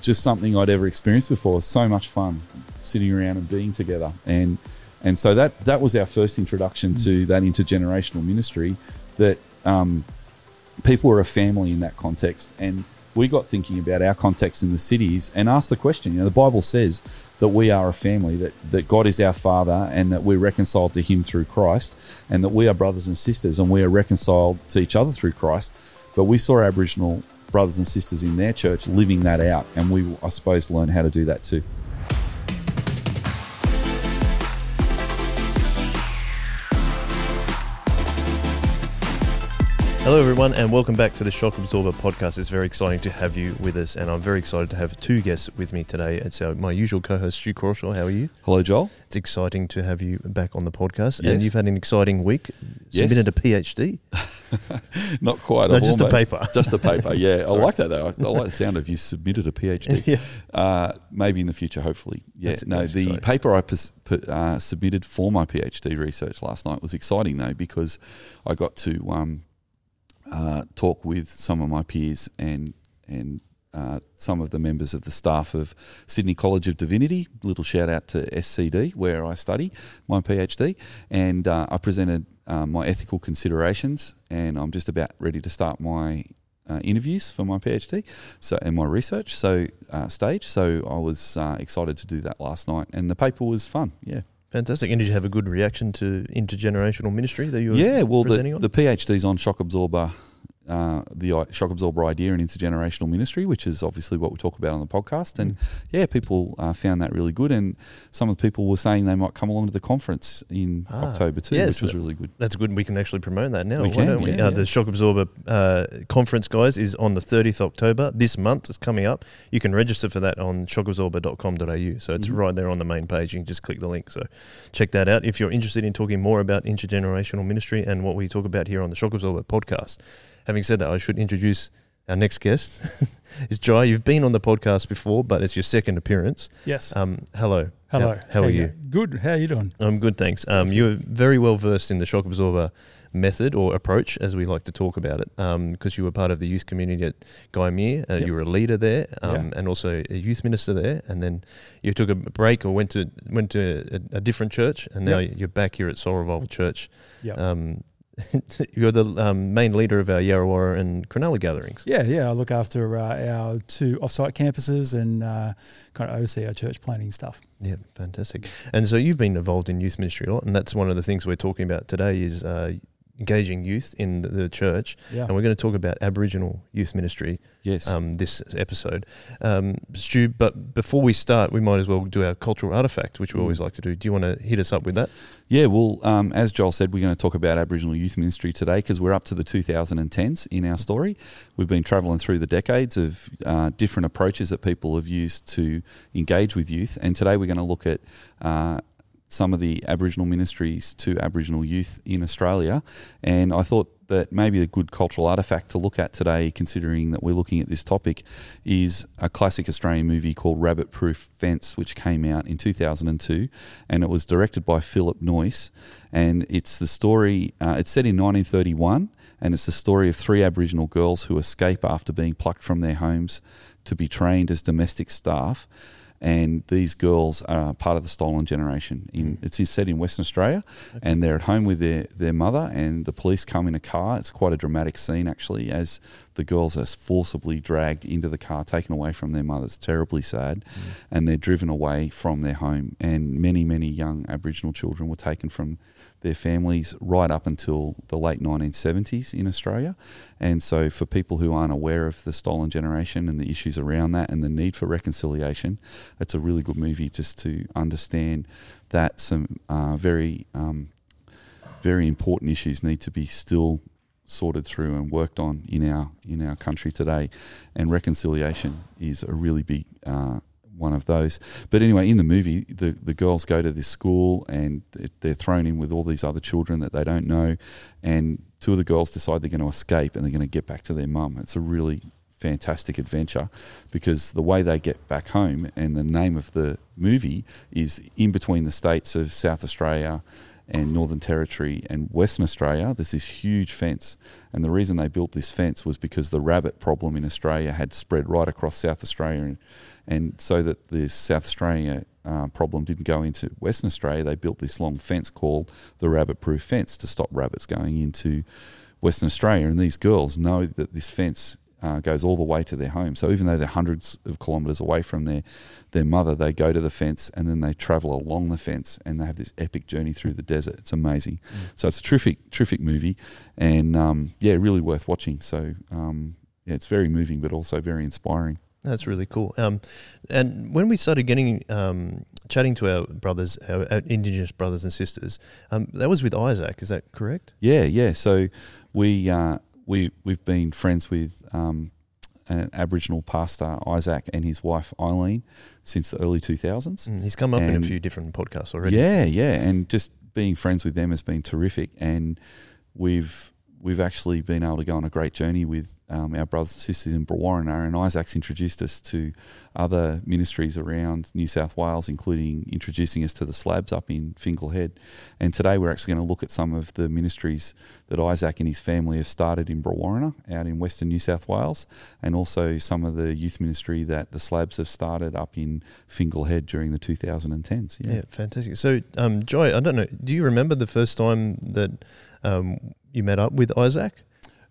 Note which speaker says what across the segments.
Speaker 1: just something I'd ever experienced before. So much fun sitting around and being together, and and so that that was our first introduction to that intergenerational ministry. That um, people were a family in that context, and we got thinking about our context in the cities and asked the question. You know, the Bible says that we are a family, that that God is our Father, and that we're reconciled to Him through Christ, and that we are brothers and sisters, and we are reconciled to each other through Christ. But we saw Aboriginal brothers and sisters in their church living that out, and we, I suppose, learn how to do that too.
Speaker 2: Hello, everyone, and welcome back to the Shock Absorber podcast. It's very exciting to have you with us, and I'm very excited to have two guests with me today. It's uh, my usual co host, Stu Crawshaw. How are you?
Speaker 1: Hello, Joel.
Speaker 2: It's exciting to have you back on the podcast,
Speaker 1: Yes.
Speaker 2: and you've had an exciting week.
Speaker 1: Yes.
Speaker 2: Submitted a PhD.
Speaker 1: Not quite.
Speaker 2: No, just a paper.
Speaker 1: Just a paper. Yeah, I like that though. I, I like the sound of you submitted a PhD.
Speaker 2: yeah.
Speaker 1: Uh, maybe in the future, hopefully. Yeah.
Speaker 2: That's-
Speaker 1: no,
Speaker 2: that's
Speaker 1: the
Speaker 2: exciting.
Speaker 1: paper I put, uh, submitted for my PhD research last night was exciting though because I got to um, uh, talk with some of my peers and and uh, some of the members of the staff of Sydney College of Divinity. Little shout out to SCD where I study my PhD, and uh, I presented um, my ethical considerations, and I'm just about ready to start my uh, interviews for my PhD, so and my research so uh, stage. So I was uh, excited to do that last night, and the paper was fun. Yeah,
Speaker 2: Fantastic. And did you have a good reaction to intergenerational ministry that you were
Speaker 1: yeah. Well, the,
Speaker 2: on?
Speaker 1: the PhD's on shock absorber. Uh, the shock absorber idea in intergenerational ministry, which is obviously what we talk about on the podcast, and
Speaker 2: Mm.
Speaker 1: yeah, people uh, found that really good, and some of the people were saying they might come along to the conference in
Speaker 2: Ah,
Speaker 1: October too,
Speaker 2: yes,
Speaker 1: which was really good.
Speaker 2: That's good. We can actually promote that now.
Speaker 1: We
Speaker 2: why
Speaker 1: can,
Speaker 2: don't we?
Speaker 1: yeah,
Speaker 2: uh,
Speaker 1: yeah.
Speaker 2: The Shock Absorber uh, conference, guys, is on the 30th October this month. It's coming up. You can register for that on shockabsorber.com.au. So it's
Speaker 1: Mhm.
Speaker 2: right there on the main page. You can just click the link. So check that out. If you're interested in talking more about intergenerational ministry and what we talk about here on the Shock Absorber podcast. Having said that, I should introduce our next guest. is Jai. You've been on the podcast before, but it's your second appearance.
Speaker 3: Yes.
Speaker 2: Um, hello.
Speaker 3: Hello.
Speaker 2: How, how are you?
Speaker 3: go? Good. How are you doing?
Speaker 2: I'm good, thanks. Um, you're very well versed in the shock absorber method or approach, as we like to talk about it, because you were part of the youth community at Gymea. Uh,
Speaker 3: Yep.
Speaker 2: You were a leader there, um,
Speaker 3: Yeah.
Speaker 2: and also a youth minister there. And then you took a break or went to went to a, a different church, and now you're back here at Soul Revival Church.
Speaker 3: Yeah.
Speaker 2: Um, you're the um, main leader of our Yarrawarrah and Cronulla gatherings.
Speaker 3: yeah, yeah. I look after uh, our two off-site campuses and uh, kind of oversee our church planning stuff.
Speaker 2: Yeah, fantastic. And so you've been involved in youth ministry a lot, and that's one of the things we're talking about today is uh, engaging youth in the, church.
Speaker 3: Yeah.
Speaker 2: And we're going to talk about Aboriginal youth ministry
Speaker 1: Yes.
Speaker 2: um, this episode. Um, Stu, but before we start, we might as well do our cultural artifact, which we always
Speaker 1: Mm.
Speaker 2: like to do. Do you want to hit us up with that?
Speaker 1: Yeah, well, um, as Joel said, we're going to talk about Aboriginal youth ministry today because we're up to the 2010s in our story. We've been travelling through the decades of uh, different approaches that people have used to engage with youth, and today we're going to look at uh, some of the Aboriginal ministries to Aboriginal youth in Australia. And I thought that maybe a good cultural artifact to look at today, considering that we're looking at this topic, is a classic Australian movie called Rabbit Proof Fence, which came out in 2002, and it was directed by Philip Noyce. And it's the story, uh, it's set in 1931, and it's the story of three Aboriginal girls who escape after being plucked from their homes to be trained as domestic staff. And these girls are part of the stolen generation. In mm. it's set in Western Australia, and they're at home with their, their mother, and the police come in a car. It's quite a dramatic scene, actually, as the girls are forcibly dragged into the car, taken away from their mother. It's terribly sad, mm. and they're driven away from their home. And many, many young Aboriginal children were taken from their families right up until the late 1970s in Australia. And so, for people who aren't aware of the stolen generation and the issues around that and the need for reconciliation, it's a really good movie just to understand that some uh, very, um, very important issues need to be still sorted through and worked on in our in our country today, and reconciliation is a really big uh, one of those. But anyway, in the movie, the the girls go to this school and they- they're thrown in with all these other children that they don't know, and two of the girls decide they're going to escape and they're going to get back to their mum. It's a really fantastic adventure because the way they get back home and the name of the movie is in between the states of South Australia and Northern Territory and Western Australia, there's this huge fence. And the reason they built this fence was because the rabbit problem in Australia had spread right across South Australia. And, and so that the South Australia uh, problem didn't go into Western Australia, they built this long fence called the rabbit proof fence to stop rabbits going into Western Australia. And these girls know that this fence uh, goes all the way to their home. So even though they're hundreds of kilometres away from their their mother, they go to the fence and then they travel along the fence and they have this epic journey through the desert. It's amazing. Mm. So it's a terrific, terrific movie, and um, yeah, really worth watching. So um, yeah, it's very moving, but also very inspiring.
Speaker 2: That's really cool. Um, and when we started getting um, chatting to our brothers, our, our Indigenous brothers and sisters, um, that was with Isaac. Is that correct?
Speaker 1: Yeah, yeah. So we uh, we we've been friends with um, an Aboriginal pastor Isaac and his wife Eileen since the early two thousands.
Speaker 2: Mm, he's come up and in a few different podcasts already.
Speaker 1: Yeah, yeah, and just being friends with them has been terrific, and we've we've actually been able to go on a great journey with um, our brothers and sisters in Brewarrina, and Isaac's introduced us to other ministries around New South Wales, including introducing us to the Slabbs up in Fingal Head. And today we're actually going to look at some of the ministries that Isaac and his family have started in Brewarrina out in Western New South Wales, and also some of the youth ministry that the Slabbs have started up in Fingal Head during the 2010s.
Speaker 2: Yeah, yeah fantastic. So, um, Jai, I don't know, do you remember the first time that um, you met up with Isaac?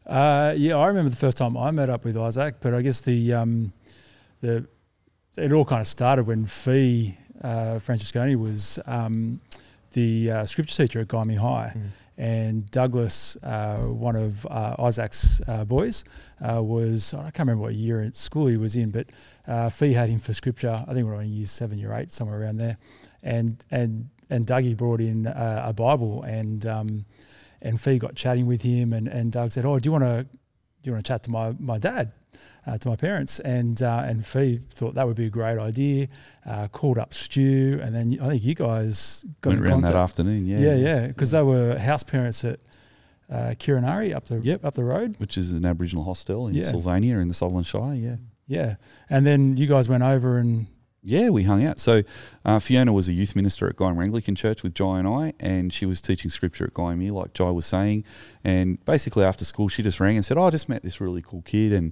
Speaker 3: Uh, yeah, I remember the first time I met up with Isaac, but I guess the um, the it all kind of started when Fee uh, Francesconi was um, the uh, scripture teacher at Gymea High. Mm. And Douglas, uh, one of uh, Isaac's uh, boys, uh, was I can't remember what year at school he was in, but uh, Fee had him for scripture. I think we are in year seven, year eight, somewhere around there. And and and Dougie brought in a Bible, and um, and Fee got chatting with him, and, and Doug said, "Oh, do you want to do you want to chat to my my dad?" Uh, to my parents, and uh, and Fee thought that would be a great idea. Uh, called up Stu, and then I think you guys got
Speaker 1: Went
Speaker 3: in
Speaker 1: around
Speaker 3: contact.
Speaker 1: that afternoon. Yeah,
Speaker 3: yeah, yeah, because yeah. they were house parents at uh, Kirinari up the
Speaker 1: yep.
Speaker 3: up the road,
Speaker 1: which is an Aboriginal hostel in yeah. Sylvania in the Sutherland Shire. Yeah,
Speaker 3: yeah, and then you guys went over and
Speaker 1: yeah, we hung out. So uh, Fiona was a youth minister at Gymea Anglican Church with Jai and I, and she was teaching scripture at Gymea, like Jai was saying. And basically after school, she just rang and said, oh, I just met this really cool kid. And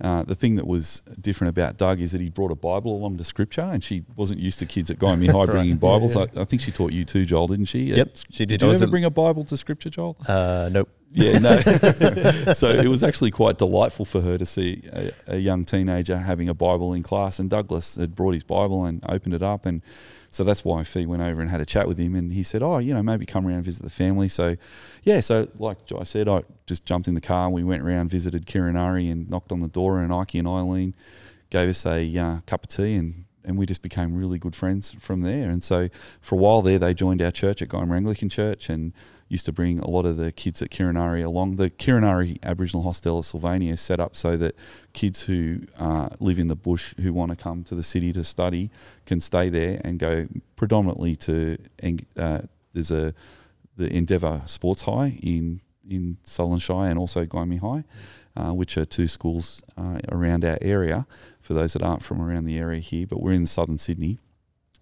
Speaker 1: uh, the thing that was different about Doug is that he brought a Bible along to scripture, and she wasn't used to kids at Gymea High bringing Bibles. Yeah, yeah. I, I, think she taught you too, Joel, didn't she?
Speaker 2: Yep, she did.
Speaker 1: Did you ever bring a Bible to scripture, Joel?
Speaker 2: Uh, nope.
Speaker 1: Yeah, no. so it was actually quite delightful for her to see a, a, young teenager having a Bible in class, and Douglas had brought his Bible and opened it up, and so that's why Fee went over and had a chat with him, and he said, "Oh, you know, maybe come around and visit the family." So, yeah, so like I said, I just jumped in the car and we went around, visited Kirinari, and knocked on the door, and Ike and Eileen gave us a uh, cup of tea and and we just became really good friends from there. And so for a while there, they joined our church at Gymea Anglican Church, and used to bring a lot of the kids at Kirinari along. The Kirinari Aboriginal Hostel of Sylvania is set up so that kids who uh, live in the bush who want to come to the city to study can stay there and go predominantly to uh, there's a the Endeavour Sports High in in Sutherland Shire and also Gymea High, uh, which are two schools uh, around our area. For those that aren't from around the area here, but we're in southern Sydney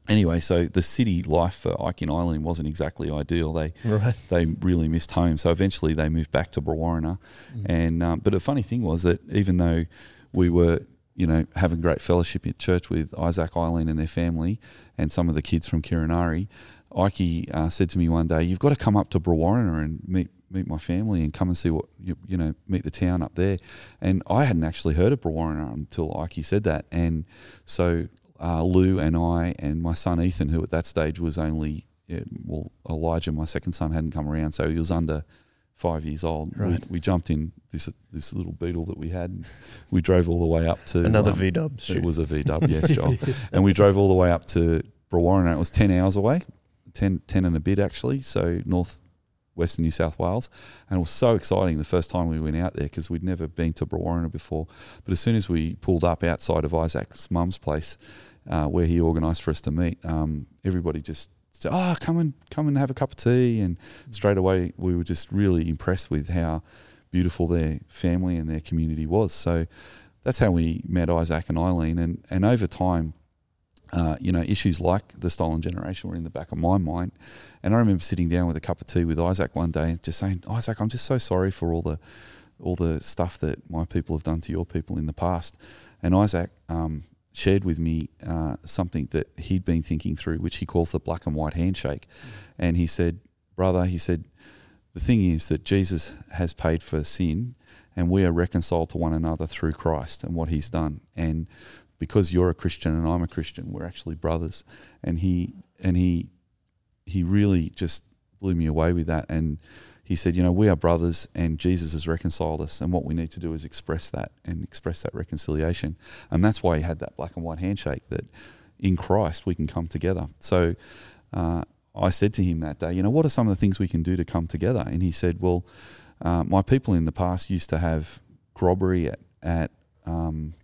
Speaker 1: anyway, so the city life for Ike and Eileen wasn't exactly ideal. They right. they really missed home, so eventually they moved back to Brewarrina. Mm. And um, but the funny thing was that even though we were you know having great fellowship at church with Isaac Eileen and their family and some of the kids from Kirinari, Ike uh, said to me one day, "You've got to come up to Brewarrina and meet." Meet my family and come and see what you, you know. Meet the town up there, and I hadn't actually heard of Brewarrina until Ike said that, and so uh, Lou and I and my son Ethan, who at that stage was only well Elijah, my second son, hadn't come around, so he was under five years old. Right. We, we jumped in this this little beetle that we had. we drove all the way up to
Speaker 2: another um, V Dub.
Speaker 1: It was a V Dub, yes, Joel. and we drove all the way up to Brewarrina. It was ten hours away, 10, 10 and a bit actually. So north western New South Wales, and it was so exciting the first time we went out there because we'd never been to Brewarrina before. But as soon as we pulled up outside of Isaac's mum's place, uh, where he organised for us to meet, um, everybody just said, "Oh, come and come and have a cup of tea." And mm. straight away, we were just really impressed with how beautiful their family and their community was. So that's how we met Isaac and Eileen, and and over time. uh, you know, issues like the stolen generation were in the back of my mind. And I remember sitting down with a cup of tea with Isaac one day, and just saying, Isaac, I'm just so sorry for all the all the stuff that my people have done to your people in the past. And Isaac um, shared with me uh, something that he'd been thinking through, which he calls the black and white handshake. And he said, brother, he said, the thing is that Jesus has paid for sin, and we are reconciled to one another through Christ and what He's done. And because you're a Christian and I'm a Christian, we're actually brothers. And he and he he really just blew me away with that. And he said, you know, we are brothers, and Jesus has reconciled us, and what we need to do is express that and express that reconciliation. And that's why he had that black and white handshake that in Christ we can come together. So. Uh, I said to him that day, you know, what are some of the things we can do to come together? And he said, well, uh, my people in the past used to have corroboree at, at um.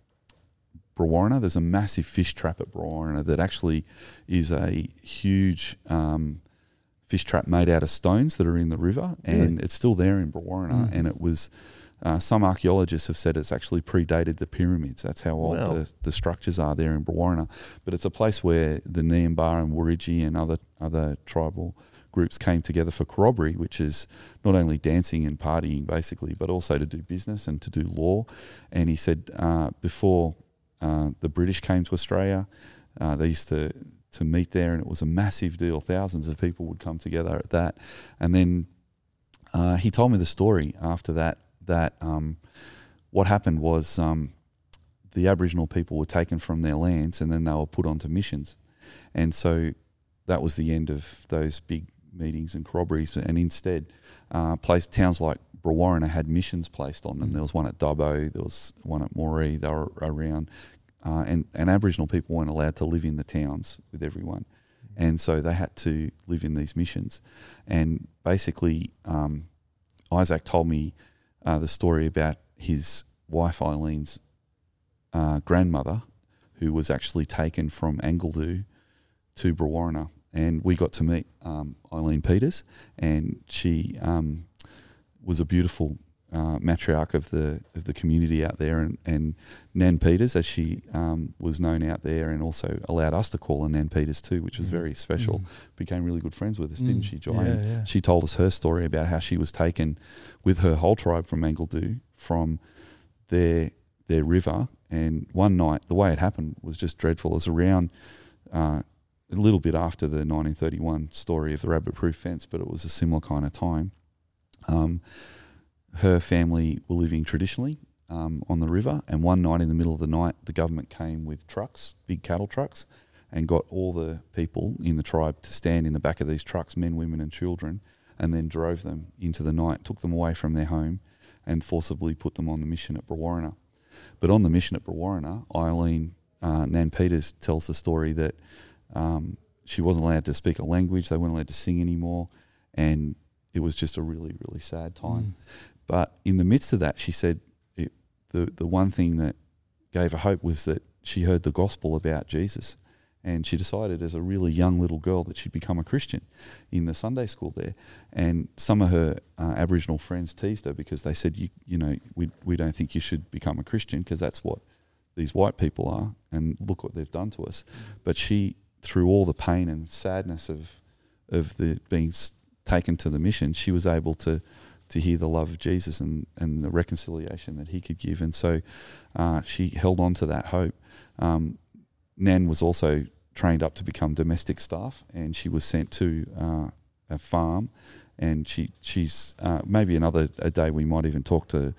Speaker 1: There's a massive fish trap at Brewarrina that actually is a huge um, fish trap made out of stones that are in the river, and really? it's still there in Brewarrina. Mm. And it was uh, some archaeologists have said it's actually predated the pyramids. That's how old wow. the, the structures are there in Brewarrina. But it's a place where the Niambar and Wurundjeri and other other tribal groups came together for corroboree, which is not only dancing and partying basically, but also to do business and to do law. And he said uh, before uh, the British came to Australia, uh, they used to to meet there, and it was a massive deal. Thousands of people would come together at that. And then uh, he told me the story after that that um, what happened was um, the Aboriginal people were taken from their lands and then they were put onto missions. And so that was the end of those big meetings and corroborees. And instead, uh, place, towns like Brewarrina had missions placed on them. Mm. There was one at Dubbo, there was one at Moree, they were around. Uh, and, and Aboriginal people weren't allowed to live in the towns with everyone. And so they had to live in these missions. And basically, um, Isaac told me uh, the story about his wife Eileen's uh, grandmother, who was actually taken from Angledool to Brewarrina. And we got to meet um, Eileen Peters, and she um, was a beautiful uh, matriarch of the of the community out there, and, and Nan Peters, as she um, was known out there, and also allowed us to call her Nan Peters too, which was mm. very special. Mm. Became really good friends with us, mm. didn't she, Jai? Yeah, yeah. She told us her story about how she was taken with her whole tribe from Angledool from their their river, and one night the way it happened was just dreadful. It was around. Uh, a little bit after the 1931 story of the rabbit proof fence, but it was a similar kind of time. Um, her family were living traditionally um, on the river, and one night in the middle of the night, the government came with trucks, big cattle trucks, and got all the people in the tribe to stand in the back of these trucks, men, women, and children, and then drove them into the night, took them away from their home, and forcibly put them on the mission at Brewarrina. But on the mission at Brewarrina, Eileen uh, Nan Peters tells the story that um, she wasn't allowed to speak a language, they weren't allowed to sing anymore, and it was just a really, really sad time. Mm. But in the midst of that, she said it, the the one thing that gave her hope was that she heard the gospel about Jesus, and she decided as a really young little girl that she'd become a Christian in the Sunday school there. And some of her uh, Aboriginal friends teased her because they said, "You you know we we don't think you should become a Christian because that's what these white people are, and look what they've done to us." But she, through all the pain and sadness of of the being taken to the mission, she was able to to hear the love of Jesus and, and the reconciliation that he could give. And so uh, she held on to that hope. Um, Nan was also trained up to become domestic staff, and she was sent to uh, a farm. And she she's uh, maybe another a day we might even talk to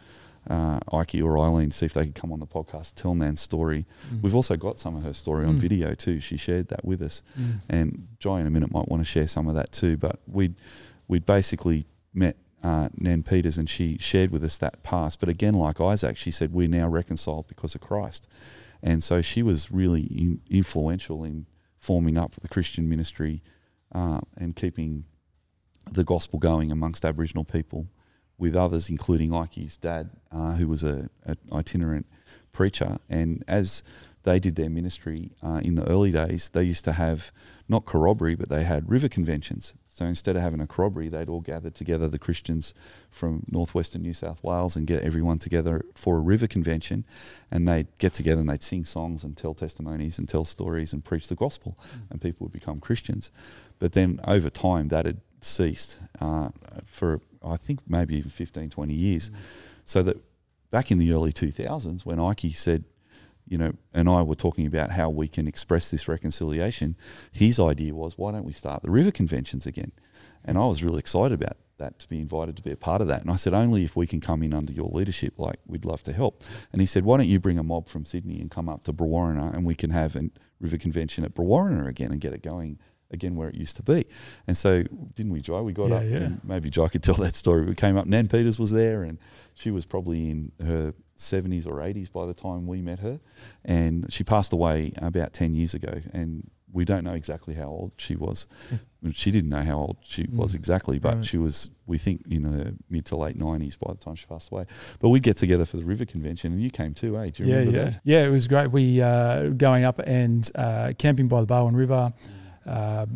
Speaker 1: uh, Ike or Eileen see if they could come on the podcast tell Nan's story. Mm. We've also got some of her story on mm. video too. She shared that with us, mm. and Jai in a minute might want to share some of that too. But we'd we'd basically met uh, Nan Peters, and she shared with us that past. But again, like Isaac, she said, We're now reconciled because of Christ. And so she was really in, influential in forming up the Christian ministry uh, and keeping the gospel going amongst Aboriginal people with others, including Ike's dad, uh, who was a, a, itinerant preacher. And as they did their ministry uh, in the early days, they used to have not corroboree, but they had river conventions. So instead of having a corroboree, they'd all gather together, the Christians from northwestern New South Wales, and get everyone together for a river convention. And they'd get together and they'd sing songs and tell testimonies and tell stories and preach the gospel, mm. and people would become Christians. But then over time, that had ceased uh, for, I think, maybe even 15, 20 years. Mm. So that back in the early 2000s, when Ike said, you know, and I were talking about how we can express this reconciliation. His idea was, why don't we start the river conventions again? And I was really excited about that to be invited to be a part of that. And I said, only if we can come in under your leadership, like we'd love to help. And he said, why don't you bring a mob from Sydney and come up to Brewarrina and we can have a river convention at Brewarrina again and get it going again where it used to be. And so, didn't we, Jai? We got
Speaker 3: yeah,
Speaker 1: up,
Speaker 3: yeah.
Speaker 1: and maybe Jai could tell that story. We came up, Nan Peters was there, and she was probably in her 70s or 80s by the time we met her. And she passed away about 10 years ago. And we don't know exactly how old she was. Mm. She didn't know how old she mm. was exactly, but right. she was, we think, in her mid to late 90s by the time she passed away. But we'd get together for the River Convention, and you came too, eh? Do you
Speaker 3: yeah,
Speaker 1: remember
Speaker 3: yeah.
Speaker 1: that?
Speaker 3: Yeah, it was great. We uh, going up and uh, camping by the Barwon River, uh,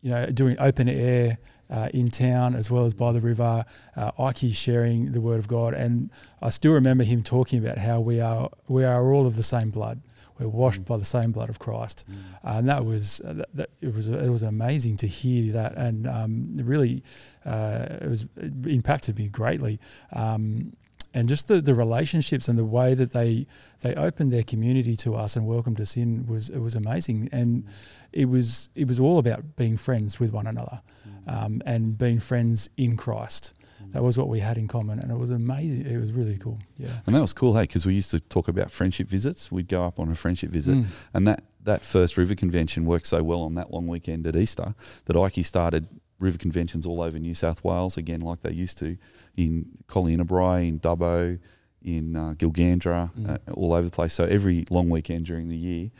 Speaker 3: you know, doing open air uh, in town as well as by the river. Uh, Ike sharing the word of God, and I still remember him talking about how we are we are all of the same blood. We're washed mm. by the same blood of Christ, mm. uh, and that was uh, that, that, it was it was amazing to hear that, and um, really uh, it was it impacted me greatly. Um, and just the, the relationships and the way that they they opened their community to us and welcomed us in was it was amazing. And it was it was all about being friends with one another um, and being friends in Christ. That was what we had in common and it was amazing. It was really cool. Yeah.
Speaker 1: And that was cool hey because we used to talk about friendship visits. We'd go up on a friendship visit mm. and that that first river convention worked so well on that long weekend at easter that ike started river conventions all over New South Wales again, like they used to in Collarenebri, in Dubbo, in uh, Gilgandra, mm. uh, all over the place. So every long weekend during the year,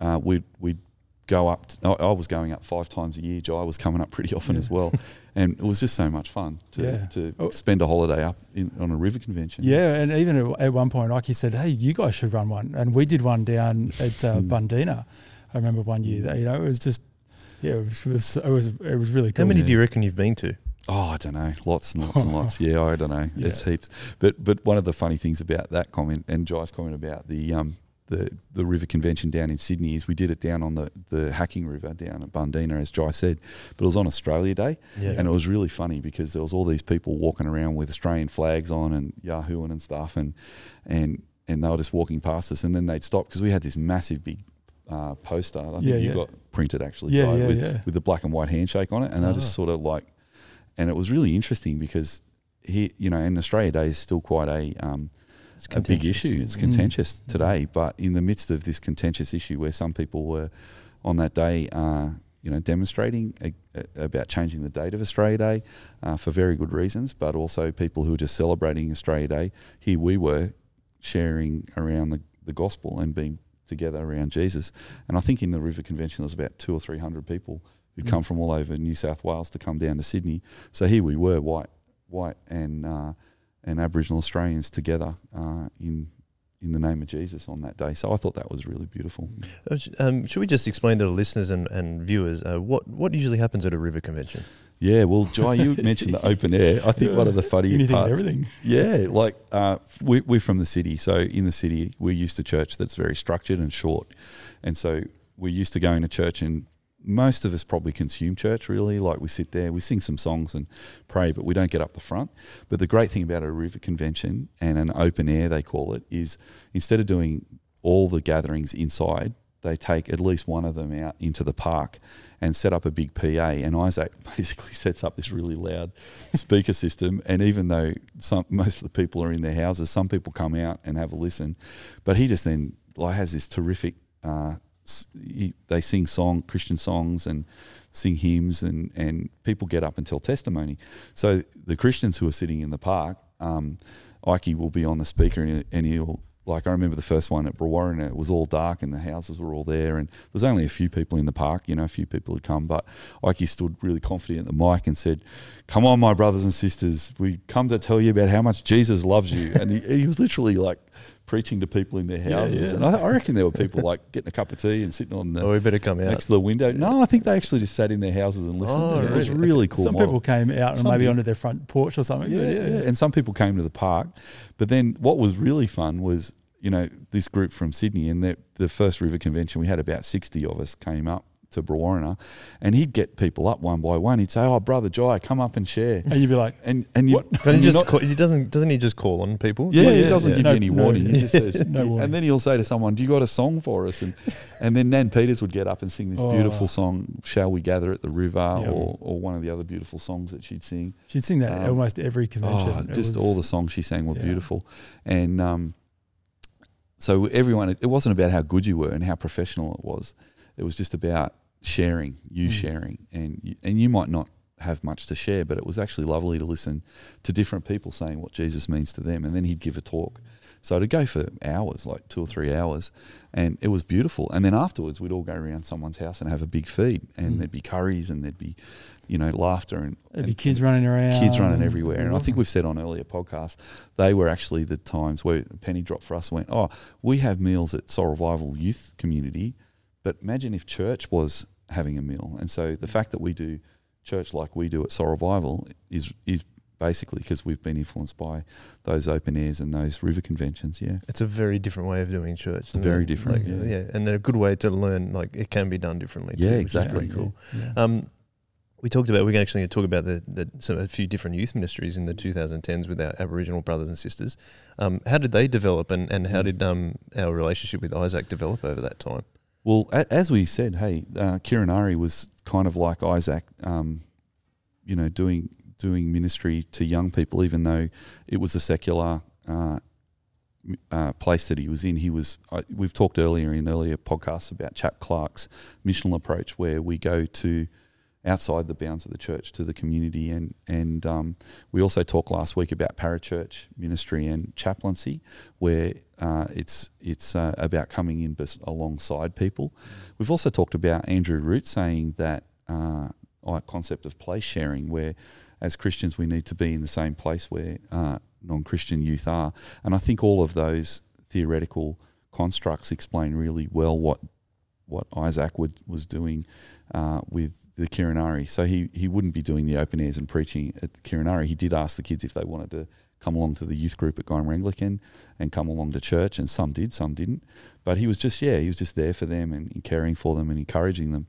Speaker 1: uh, we'd we'd go up. To, I, was going up five times a year. Jai was coming up pretty often yeah. as well, and it was just so much fun to, yeah. to oh. spend a holiday up in, on a river convention.
Speaker 3: Yeah, and even at, one point, Ike said, "Hey, you guys should run one," and we did one down at uh, Bundeena. I remember one year that you know it was just yeah, it was, it was, it was, it was really cool.
Speaker 2: How many
Speaker 3: yeah.
Speaker 2: do you reckon you've been to?
Speaker 1: Oh, I don't know. Lots and lots and lots. Yeah, I don't know. Yeah. It's heaps. But but one of the funny things about that comment and Jai's comment about the um the, the river convention down in Sydney is we did it down on the, the Hacking River down at Bundeena, as Jai said. But it was on Australia Day. Yeah. And it was really funny because there was all these people walking around with Australian flags on and Yahooing and stuff and and and they were just walking past us and then they'd stop because we had this massive big uh, poster. I think yeah, you yeah. got printed actually,
Speaker 3: yeah, yeah,
Speaker 1: with,
Speaker 3: yeah.
Speaker 1: with the black and white handshake on it, and oh. they just sort of like, and it was really interesting because here, you know, in Australia Day is still quite a um, a big issue. It's mm. contentious mm. today, but in the midst of this contentious issue, where some people were on that day, uh, you know, demonstrating a, a, about changing the date of Australia Day uh, for very good reasons, but also people who were just celebrating Australia Day. Here we were sharing around the, the gospel and being together around Jesus. And I think in the River Convention there was about two or three hundred people who'd mm. come from all over New South Wales to come down to Sydney. So here we were, white, white and uh, and Aboriginal Australians together uh, in in the name of Jesus on that day. So I thought that was really beautiful.
Speaker 2: Uh, um, should we just explain to the listeners and, and viewers uh, what what usually happens at a river convention?
Speaker 1: Yeah, well, Jai, you mentioned the open air. I think yeah. one of the funny
Speaker 3: Anything
Speaker 1: parts.
Speaker 3: everything.
Speaker 1: Yeah, like uh, we, we're from the city, so in the city we're used to church that's very structured and short, and so we're used to going to church and most of us probably consume church really like we sit there we sing some songs and pray but we don't get up the front but the great thing about a river convention and an open air they call it is instead of doing all the gatherings inside they take at least one of them out into the park and set up a big PA. And Isaac basically sets up this really loud speaker system. And even though some most of the people are in their houses, some people come out and have a listen. But he just then like has this terrific. Uh, he, they sing song Christian songs and sing hymns and and people get up and tell testimony. So the Christians who are sitting in the park, um, Ike will be on the speaker and he'll like I remember the first one at Brewarrina, it was all dark and the houses were all there, and there's only a few people in the park. You know, a few people had come, but Ike stood really confident at the mic and said, "Come on, my brothers and sisters, we come to tell you about how much Jesus loves you." And he, he was literally like preaching to people in their houses.
Speaker 3: yeah.
Speaker 1: And I, I reckon there were people like getting a cup of tea and sitting on the
Speaker 2: Oh, we better come out.
Speaker 1: next to the window. No, I think they actually just sat in their houses and listened.
Speaker 2: Oh,
Speaker 1: it was
Speaker 2: really?
Speaker 1: really cool.
Speaker 3: Some
Speaker 1: model.
Speaker 3: people came out and maybe
Speaker 1: did.
Speaker 3: onto their front porch or something.
Speaker 1: yeah,
Speaker 3: but
Speaker 1: yeah, And some people came to the park. But then what was really fun was, you know, this group from Sydney and the, the first river convention, we had about 60 of us came up to Brewarrina and he'd get people up one by one. He'd say, oh, brother Jai, come up and share.
Speaker 3: And you'd be like,
Speaker 1: And, and you,
Speaker 2: But he just
Speaker 1: not-
Speaker 2: call, he doesn't doesn't he just call on people?
Speaker 1: yeah,
Speaker 3: Yeah,
Speaker 1: he doesn't
Speaker 3: yeah.
Speaker 1: give
Speaker 3: No-
Speaker 1: you any
Speaker 3: no-
Speaker 1: warning. He just says,
Speaker 3: No warning.
Speaker 1: and then he'll say to someone, "Do you got a song for us?" And and then Nan Peters would get up and sing this
Speaker 3: Oh.
Speaker 1: beautiful song, "Shall We Gather at the River,"
Speaker 3: Yeah.
Speaker 1: or or one of the other beautiful songs that she'd sing.
Speaker 3: she'd sing that at
Speaker 1: Um,
Speaker 3: almost every convention.
Speaker 1: Oh, just
Speaker 3: was-
Speaker 1: all the songs she sang were beautiful, and um, so everyone. It wasn't about how good you were and how professional it was. It was just about sharing, you
Speaker 3: Mm.
Speaker 1: sharing, and you, and you might not have much to share, but it was actually lovely to listen to different people saying what Jesus means to them, and then he'd give a talk. So to go for hours, like two or three hours, and it was beautiful. And then afterwards, we'd all go around someone's house and have a big feed, and
Speaker 3: Mm.
Speaker 1: there'd be curries, and there'd be, you know, laughter and
Speaker 3: There'd be kids running around.
Speaker 1: kids running
Speaker 3: and-
Speaker 1: everywhere. And I think we've said on earlier podcasts, they were actually the times where a penny dropped for us went, oh, we have meals at Soul Revival Youth Community, but imagine if church was having a meal. And so the fact that we do church like we do at Soul Revival is is basically because we've been influenced by those open airs and those river conventions. Yeah.
Speaker 2: It's a very different way of doing church.
Speaker 1: Very
Speaker 2: it?
Speaker 1: different,
Speaker 2: Like,
Speaker 1: yeah.
Speaker 2: yeah. and a good way to learn. Like it can be done differently.
Speaker 1: Yeah,
Speaker 2: too, which is
Speaker 1: exactly.
Speaker 2: cool.
Speaker 3: Yeah.
Speaker 2: Um, we talked about we're actually going to talk about the, the some, a few different youth ministries in the 2010s with our Aboriginal brothers and sisters. Um, how did they develop, and, and how did um, our relationship with Isaac develop over that time?
Speaker 1: Well, a, as we said, hey, uh, Kirinari was kind of like Isaac, um, you know, doing doing ministry to young people, even though it was a secular uh, uh, place that he was in. He was. I we've talked earlier in earlier podcasts about Chap Clark's missional approach, where we go to outside the bounds of the church to the community, and and um, we also talked last week about parachurch ministry and chaplaincy, where uh, it's it's uh, about coming in alongside people. We've also talked about Andrew Root saying that uh, concept of place sharing, where as Christians we need to be in the same place where uh, non-Christian youth are, and I think all of those theoretical constructs explain really well what what Isaac would, was doing uh, with the Kirinari. So he, he wouldn't be doing the open airs and preaching at the Kirinari. He did ask the kids if they wanted to come along to the youth group at Gymea Anglican and come along to church, and some did, some didn't. But he was just, yeah, he was just there for them and, caring for them and encouraging them.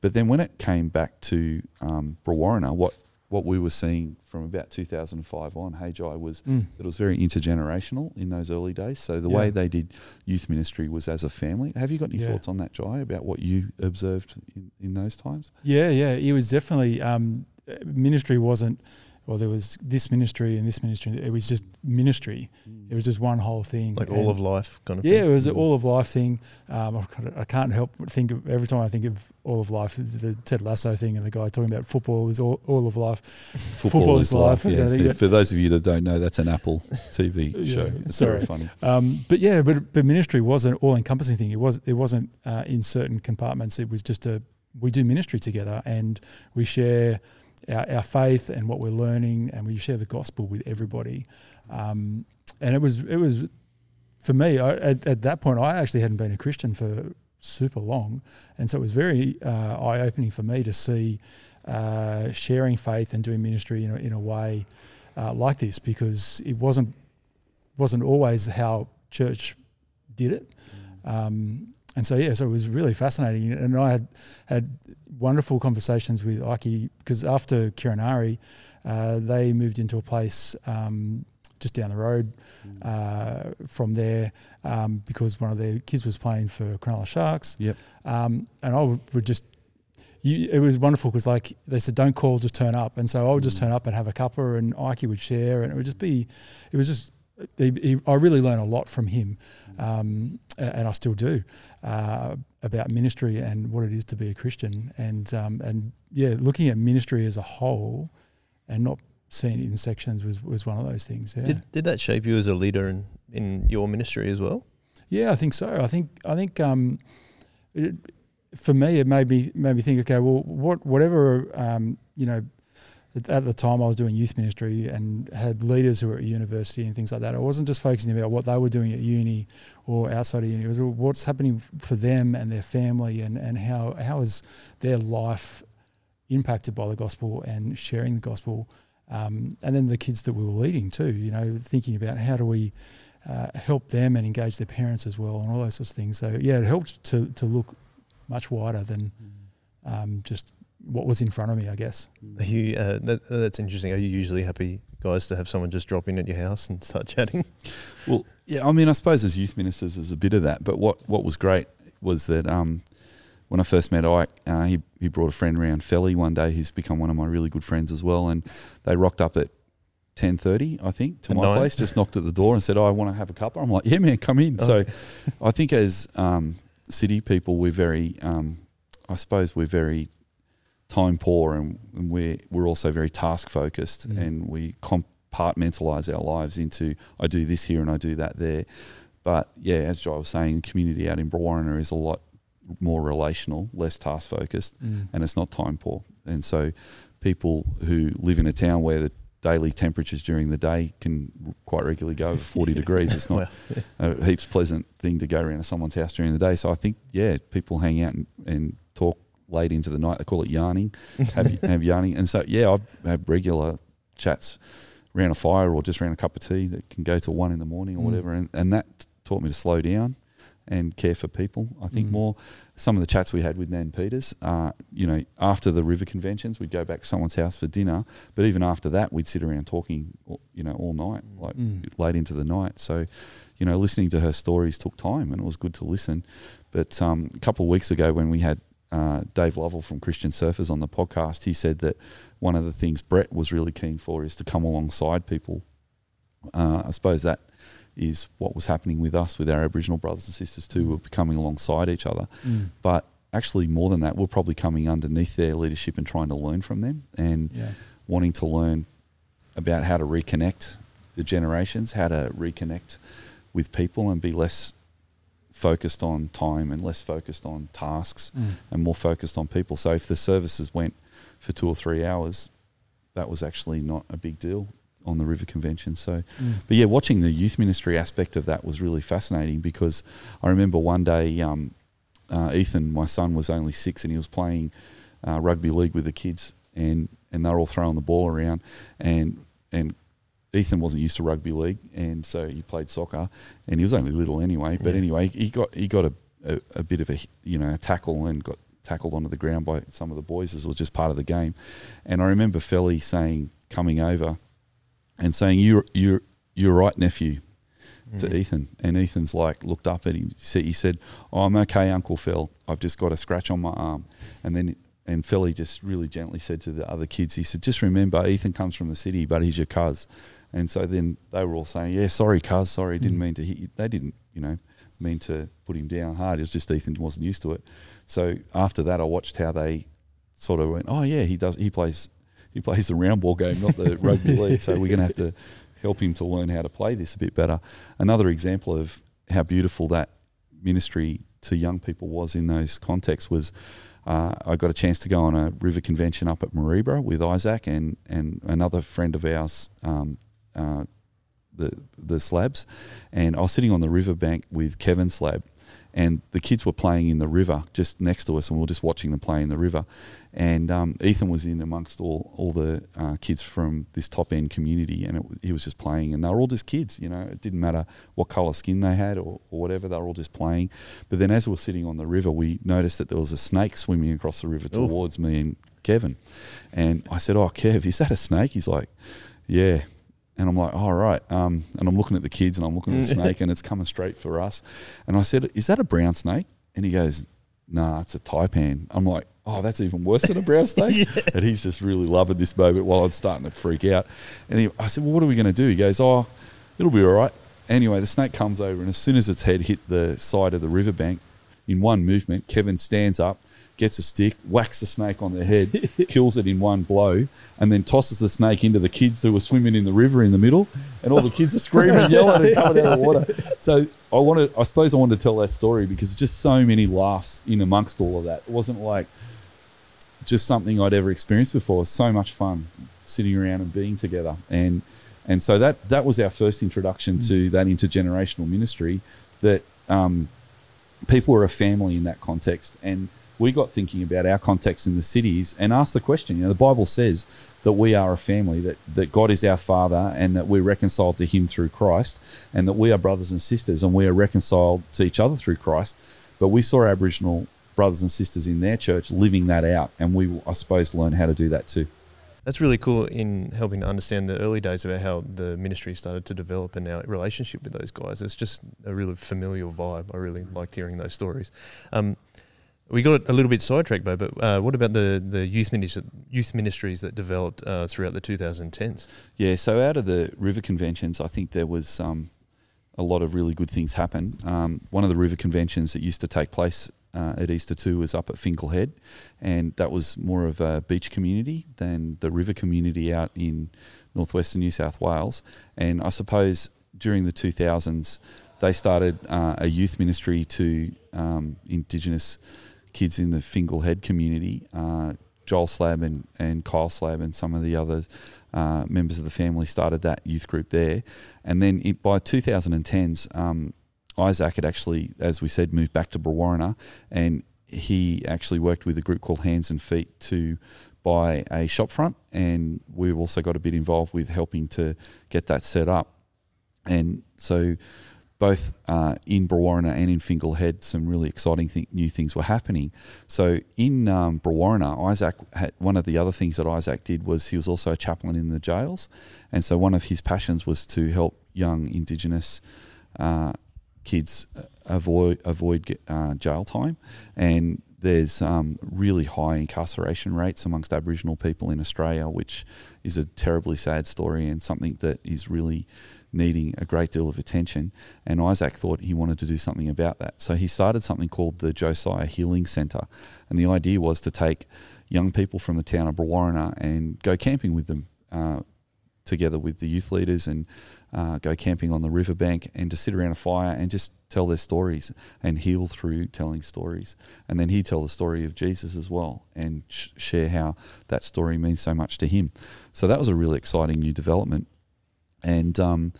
Speaker 1: But then when it came back to um, what, what we were seeing from about 2005 on, Haggai, was
Speaker 3: Mm.
Speaker 1: it was very intergenerational in those early days. So the
Speaker 3: Yeah.
Speaker 1: way they did youth ministry was as a family. Have you got any
Speaker 3: Yeah.
Speaker 1: thoughts on that, Jai, about what you observed in, in those times?
Speaker 3: Yeah, yeah. It was definitely um, ministry wasn't. Well, there was this ministry and this ministry. It was just ministry. It was just one whole thing.
Speaker 2: Like
Speaker 3: And-
Speaker 2: all of life, kind of.
Speaker 3: Yeah,
Speaker 2: thing?
Speaker 3: it was an all of life thing. Um, I've got- I can't help but think of every time I think of all of life, the Ted Lasso thing and the guy talking about football is all, all of life. Football is life.
Speaker 1: Yeah.
Speaker 3: I
Speaker 1: For-
Speaker 3: that-
Speaker 1: For those of you that don't know, that's an Apple TV
Speaker 3: Yeah,
Speaker 1: show. It's
Speaker 3: sorry.
Speaker 1: very funny.
Speaker 3: Um, but yeah, but but ministry was an all encompassing thing. It was it wasn't uh, in certain compartments. It was just a we do ministry together and we share our, our faith and what we're learning and we share the gospel with everybody. Um, and it was it was for me I, at, at that point I actually hadn't been a Christian for super long, and so it was very uh, eye opening for me to see uh, sharing faith and doing ministry in a, in a way uh, like this because it wasn't wasn't always how church did it. Um, and so yeah, so it was really fascinating, and I had had wonderful conversations with Ike because after Kirinari, uh, they moved into a place um, just down the road uh, from there um, because one of their kids was playing for Cronulla Sharks.
Speaker 1: Yep.
Speaker 3: Um, and I would, would just. You, it was wonderful because, like they said, don't call, just turn up. And so I would just
Speaker 1: Mm.
Speaker 3: turn up and have a cuppa, and Ike would share, and it would just be, it was just he, he, I really learn a lot from him, um, and I still do, uh, about ministry and what it is to be a Christian, and um, and yeah, looking at ministry as a whole, and not seeing it in sections was, was one of those things. Yeah,
Speaker 2: Did, did that shape you as a leader in, in your ministry as well?
Speaker 3: yeah, I think so. I think I think um, it, for me, it made me made me think. Okay, well, what whatever um, you know, at the time I was doing youth ministry and had leaders who were at university and things like that. I wasn't just focusing about what they were doing at uni or outside of uni. It was what's happening for them and their family and, and how how is their life impacted by the gospel and sharing the gospel. Um, and then the kids that we were leading too, you know, thinking about how do we uh, help them and engage their parents as well and all those sorts of things. So yeah, it helped to, to look much wider than um, just what was in front of me, I guess.
Speaker 2: Are you, uh, that, that's interesting. Are you usually happy, guys, to have someone just drop in at your house and start chatting?
Speaker 1: Well, yeah, I mean, I suppose as youth ministers, there's a bit of that. But what, what was great was that um, when I first met Ike, uh, he, he brought a friend around Felly one day who's become one of my really good friends as well. And they rocked up at 10.30, I think, to
Speaker 2: At
Speaker 1: my
Speaker 2: nine?
Speaker 1: place, just knocked at the door and said, oh, I want to have a cuppa. I'm like, yeah, man, come in.
Speaker 2: Oh.
Speaker 1: So I think as um, city people, we're very, um, I suppose we're very time poor and, and we're, we're also very task focused
Speaker 3: Mm.
Speaker 1: and we compartmentalize our lives into I do this here and I do that there. But yeah, as Jai was saying, community out in Brewarrina is a lot more relational, less task focused,
Speaker 3: Mm.
Speaker 1: and it's not time poor. And so people who live in a town where the daily temperatures during the day can quite regularly go over 40 degrees. It's not a heaps pleasant thing to go around to someone's house during the day. So I think, yeah, people hang out and, and talk late into the night. They call it yarning, have, have yarning. And so, yeah, I've had regular chats around a fire or just around a cup of tea that can go to one in the morning or
Speaker 3: Mm.
Speaker 1: whatever. And, and that taught me to slow down and care for people. I think
Speaker 3: Mm.
Speaker 1: more some of the chats we had with Nan Peters, uh, you know, after the river conventions, we'd go back to someone's house for dinner. But even after that, we'd sit around talking, all- you know, all night, like
Speaker 3: Mm.
Speaker 1: late into the night. So, you know, listening to her stories took time, and it was good to listen. But um, a couple of weeks ago, when we had uh, Dave Lovell from Christian Surfers on the podcast, he said that one of the things Brett was really keen for is to come alongside people. Uh, I suppose that is what was happening with us, with our Aboriginal brothers and sisters too. We're coming alongside each other,
Speaker 3: Mm.
Speaker 1: but actually more than that, we're probably coming underneath their leadership and trying to learn from them and
Speaker 3: Yeah.
Speaker 1: wanting to learn about how to reconnect the generations, how to reconnect with people and be less focused on time and less focused on tasks
Speaker 3: Mm.
Speaker 1: and more focused on people. So if the services went for two or three hours, that was actually not a big deal on the River Convention. So,
Speaker 3: Mm.
Speaker 1: but yeah, watching the youth ministry aspect of that was really fascinating because I remember one day um, uh, Ethan, my son, was only six and he was playing uh, rugby league with the kids and and they were all throwing the ball around and and Ethan wasn't used to rugby league and so he played soccer and he was only little anyway. But
Speaker 2: Yeah.
Speaker 1: anyway, he got he got a, a, a bit of a you know a tackle and got tackled onto the ground by some of the boys as it was just part of the game. And I remember Felly saying coming over and saying you're you're you're right nephew to
Speaker 2: Mm.
Speaker 1: Ethan, and Ethan's like looked up at him. He said, he said oh, "I'm okay, Uncle Phil. I've just got a scratch on my arm." And then and Philly just really gently said to the other kids, he said, "Just remember, Ethan comes from the city, but he's your cuz." And so then they were all saying, "Yeah, sorry, cuz, sorry, didn't
Speaker 3: Mm.
Speaker 1: mean to hit you." They didn't, you know, mean to put him down hard. It was just Ethan wasn't used to it. So after that, I watched how they sort of went, "Oh yeah, he does. He plays." He plays the round ball game, not the rugby league. So we're going to have to help him to learn how to play this a bit better. Another example of how beautiful that ministry to young people was in those contexts was uh, I got a chance to go on a river convention up at Mareebra with Isaac and, and another friend of ours, um, uh, the the Slabbs, and I was sitting on the riverbank with Kevin Slabb, and the kids were playing in the river just next to us, and we were just watching them play in the river. And um, Ethan was in amongst all all the uh, kids from this top end community, and it, he was just playing, and they were all just kids. You know, it didn't matter what color skin they had or, or whatever; they were all just playing. But then, as we were sitting on the river, we noticed that there was a snake swimming across the river towards me and Kevin. And I said, "Oh, Kev, is that a snake?" He's like, "Yeah." And I'm like, all right. Um, and I'm looking at the kids and I'm looking at the snake and it's coming straight for us. And I said, is that a brown snake? And he goes, nah, it's a taipan. I'm like, oh, that's even worse than a brown snake. And he's just really loving this moment while I'm starting to freak out. And he, I said, well, what are we going to do? He goes, oh, it'll be all right. Anyway, the snake comes over and as soon as its head hit the side of the riverbank, in one movement, Kevin stands up, gets a stick, whacks the snake on the head, kills it in one blow, and then tosses the snake into the kids who were swimming in the river in the middle, and all the kids are screaming, yelling, and coming out of the water. So I wanted, I suppose, I wanted to tell that story because just so many laughs in amongst all of that. It wasn't like just something I'd ever experienced before. It was so much fun sitting around and being together. And and so that that was our first introduction to that intergenerational ministry. That um, people were a family in that context, and we got thinking about our context in the cities and asked the question. You know, the Bible says that we are a family, that that God is our Father, and that we're reconciled to Him through Christ, and that we are brothers and sisters, and we are reconciled to each other through Christ. But we saw Aboriginal brothers and sisters in their church living that out, and we, I suppose, learn how to do that too.
Speaker 2: That's really cool in helping to understand the early days about how the ministry started to develop and our relationship with those guys. It's just a really familial vibe. I really liked hearing those stories. Um, we got a little bit sidetracked, though, but uh, what about the, the youth, ministry, youth ministries that developed uh, throughout the 2010s?
Speaker 1: Yeah, so out of the river conventions, I think there was um, a lot of really good things happen. Um, one of the river conventions that used to take place uh, at Easter 2 was up at Fingal Head, and that was more of a beach community than the river community out in northwestern New South Wales. And I suppose during the 2000s, they started uh, a youth ministry to um, Indigenous kids in the Fingal Head community. Uh, Joel Slabb and, and Kyle Slabb and some of the other uh, members of the family started that youth group there. And then it, by 2010s, um, Isaac had actually, as we said, moved back to Brewarrina, and he actually worked with a group called Hands and Feet to buy a shopfront. and we've also got a bit involved with helping to get that set up. And so, both uh, in Brewarrina and in Fingal Head, some really exciting th- new things were happening. So in um, Brewarrina, Isaac had one of the other things that Isaac did was he was also a chaplain in the jails, and so one of his passions was to help young Indigenous. Uh, kids avoid avoid uh, jail time, and there's um, really high incarceration rates amongst Aboriginal people in Australia, which is a terribly sad story and something that is really needing a great deal of attention. And Isaac thought he wanted to do something about that, so he started something called the Josiah Healing Centre, and the idea was to take young people from the town of Brewarrina and go camping with them. Uh, together with the youth leaders and uh, go camping on the riverbank and to sit around a fire and just tell their stories and heal through telling stories. And then he'd tell the story of Jesus as well and sh- share how that story means so much to him. So that was a really exciting new development. And um,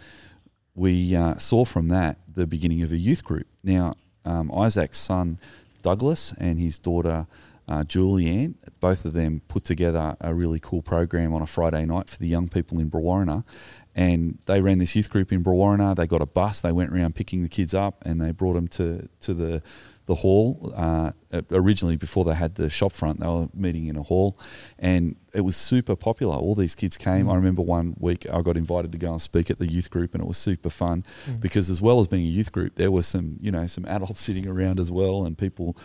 Speaker 1: we uh, saw from that the beginning of a youth group. Now, um, Isaac's son Douglas and his daughter uh, Julianne, both of them put together a really cool program on a Friday night for the young people in Brewarrina and they ran this youth group in Brewarrina. They got a bus. They went around picking the kids up, and they brought them to to the the hall. Uh, originally, before they had the shop front, they were meeting in a hall, and it was super popular. All these kids came. Mm. I remember one week I got invited to go and speak at the youth group, and it was super fun mm. because as well as being a youth group, there was some you know some adults sitting around as well, and people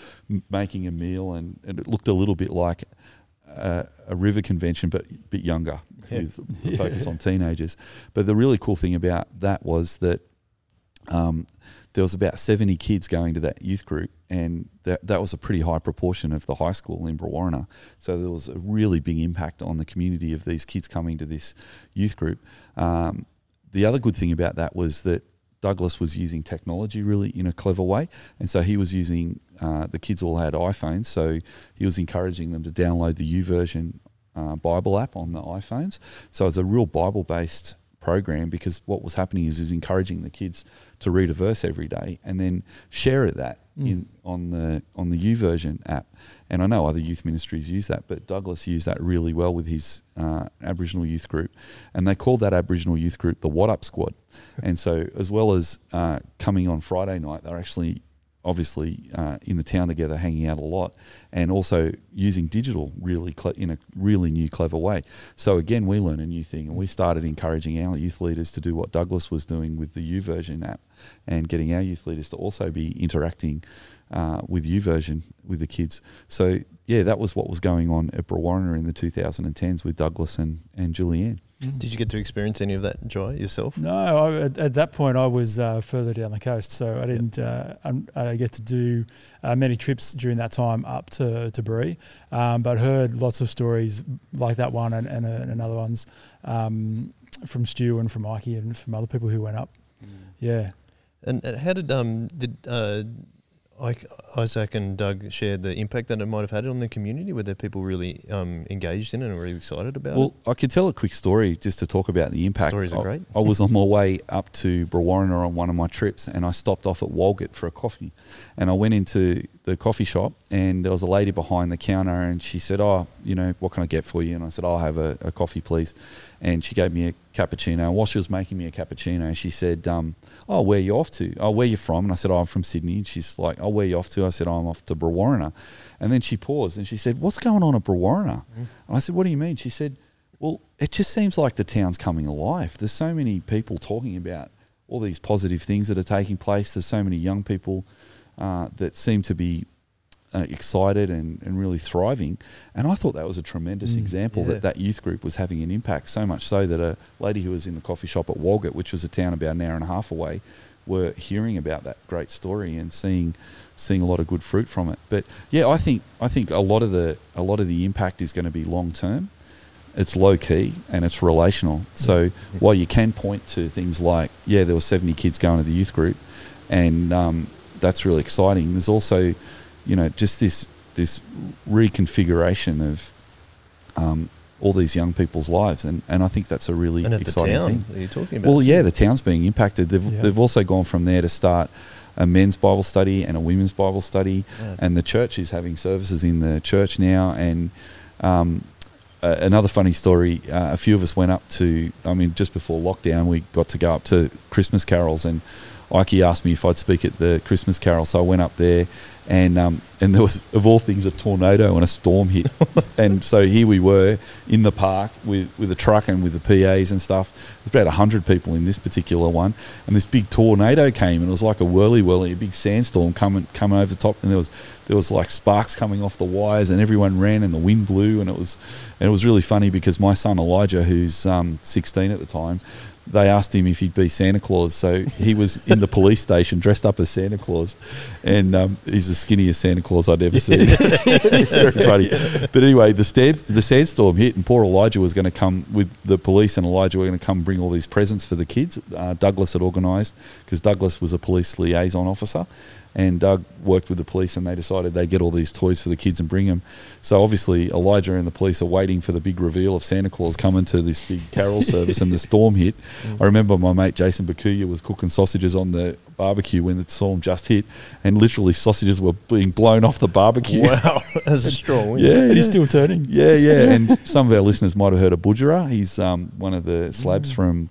Speaker 1: making a meal, and, and it looked a little bit like a, a river convention, but a bit younger, yeah. with yeah. focus on teenagers. But the really cool thing about that was that um, there was about 70 kids going to that youth group, and that, that was a pretty high proportion of the high school in Brewarrina. So there was a really big impact on the community of these kids coming to this youth group. Um, the other good thing about that was that Douglas was using technology really in a clever way, and so he was using uh, the kids all had iPhones, so he was encouraging them to download the YouVersion uh, Bible app on the iPhones. So it's a real Bible based program because what was happening is is encouraging the kids to read a verse every day and then share it that mm. in on the on the YouVersion app. And I know other youth ministries use that, but Douglas used that really well with his uh, Aboriginal youth group, and they called that Aboriginal youth group the What Up Squad. and so, as well as uh, coming on Friday night, they're actually obviously uh, in the town together, hanging out a lot, and also using digital really in a really new, clever way. So again, we learn a new thing, and we started encouraging our youth leaders to do what Douglas was doing with the YouVersion app, and getting our youth leaders to also be interacting uh, with YouVersion with the kids. So yeah, that was what was going on at Brewarrina in the 2010s with Douglas and and Julianne.
Speaker 2: Mm. Did you get to experience any of that joy yourself?
Speaker 3: No, I, at, at, that point I was uh, further down the coast, so I didn't yep. uh, I get to do uh, many trips during that time up to to Bree, um, but heard lots of stories like that one and and, uh, and other ones um, from Stu and from Mikey and from other people who went up. Mm. Yeah.
Speaker 2: And, and, how did um did uh, Like Isaac and Doug shared the impact that it might have had on the community. Were there people really um, engaged in it and really excited about
Speaker 1: well, I could tell a quick story just to talk about the impact.
Speaker 2: Stories are
Speaker 1: I-
Speaker 2: great.
Speaker 1: I was on my way up to Brewarrina on one of my trips, and I stopped off at Walgett for a coffee. And I went into the coffee shop, and there was a lady behind the counter, and she said, "Oh, you know, what can I get for you?" And I said, "I'll have a, a coffee, please." And she gave me a cappuccino. And while she was making me a cappuccino, she said, um, "Oh, where you off to? Oh, where you from?" And I said, "Oh, I'm from Sydney." And she's like, "Oh, where you off to?" I said, oh, "I'm off to Brewarrina." And then she paused, and she said, "What's going on at Brewarrina?" And I said, "What do you mean?" She said, well, it just seems like the town's coming alive. There's so many people talking about all these positive things that are taking place. There's so many young people uh, that seem to be uh, excited and, and really thriving. And I thought that was a tremendous
Speaker 3: Mm,
Speaker 1: example
Speaker 2: yeah.
Speaker 1: that that youth group was having an impact, so much so that a lady who was in the coffee shop at Walgett, which was a town about an hour and a half away, were hearing about that great story and seeing seeing a lot of good fruit from it. But yeah, I think I think a lot of the a lot of the impact is going to be long term. It's low key and it's relational. So while you can point to things like yeah, there were seventy kids going to the youth group, and um, that's really exciting. There's also you know just this this reconfiguration of um, all these young people's lives, and, and I think that's a really
Speaker 2: And at the
Speaker 1: exciting
Speaker 2: town
Speaker 1: thing.
Speaker 2: that you're talking about.
Speaker 1: Well, yeah, the town's being impacted. They've
Speaker 3: Yeah.
Speaker 1: they've also gone from there to start a men's Bible study and a women's Bible study,
Speaker 2: Yeah.
Speaker 1: and the church is having services in the church now. And um, uh, another funny story: uh, a few of us went up to. I mean, just before lockdown, we got to go up to Christmas carols, and Ike asked me if I'd speak at the Christmas carol, so I went up there. And um, and there was of all things a tornado and a storm hit, and so here we were in the park with, with a truck and with the PAs and stuff. There's about hundred people in this particular one, and this big tornado came, and it was like a whirly whirly, a big sandstorm coming coming over the top, and there was there was like sparks coming off the wires, and everyone ran, and the wind blew, and it was and it was really funny because my son Elijah, who's um, 16 at the time, they asked him if he'd be Santa Claus, so he was in the police station dressed up as Santa Claus, and um, he's the skinniest Santa Claus I'd ever seen. it's very funny. But anyway, the stab, the sandstorm hit, and poor Elijah was going to come with the police, and Elijah were going to come bring all these presents for the kids. Uh, Douglas had organised because Douglas was a police liaison officer, and Doug worked with the police, and they decided they'd get all these toys for the kids and bring them. So obviously, Elijah and the police are waiting for the big reveal of Santa Claus coming to this big carol service, and the storm hit. I remember my mate Jason Bakuya was cooking sausages on the barbecue when the storm just hit, and literally sausages were being blown off the barbecue.
Speaker 2: Wow, that's a strong win.
Speaker 1: Yeah,
Speaker 3: And
Speaker 1: yeah.
Speaker 3: he's still turning.
Speaker 1: Yeah, yeah. And some of our listeners might have heard of Budjerah. He's um, one of the Slabbs from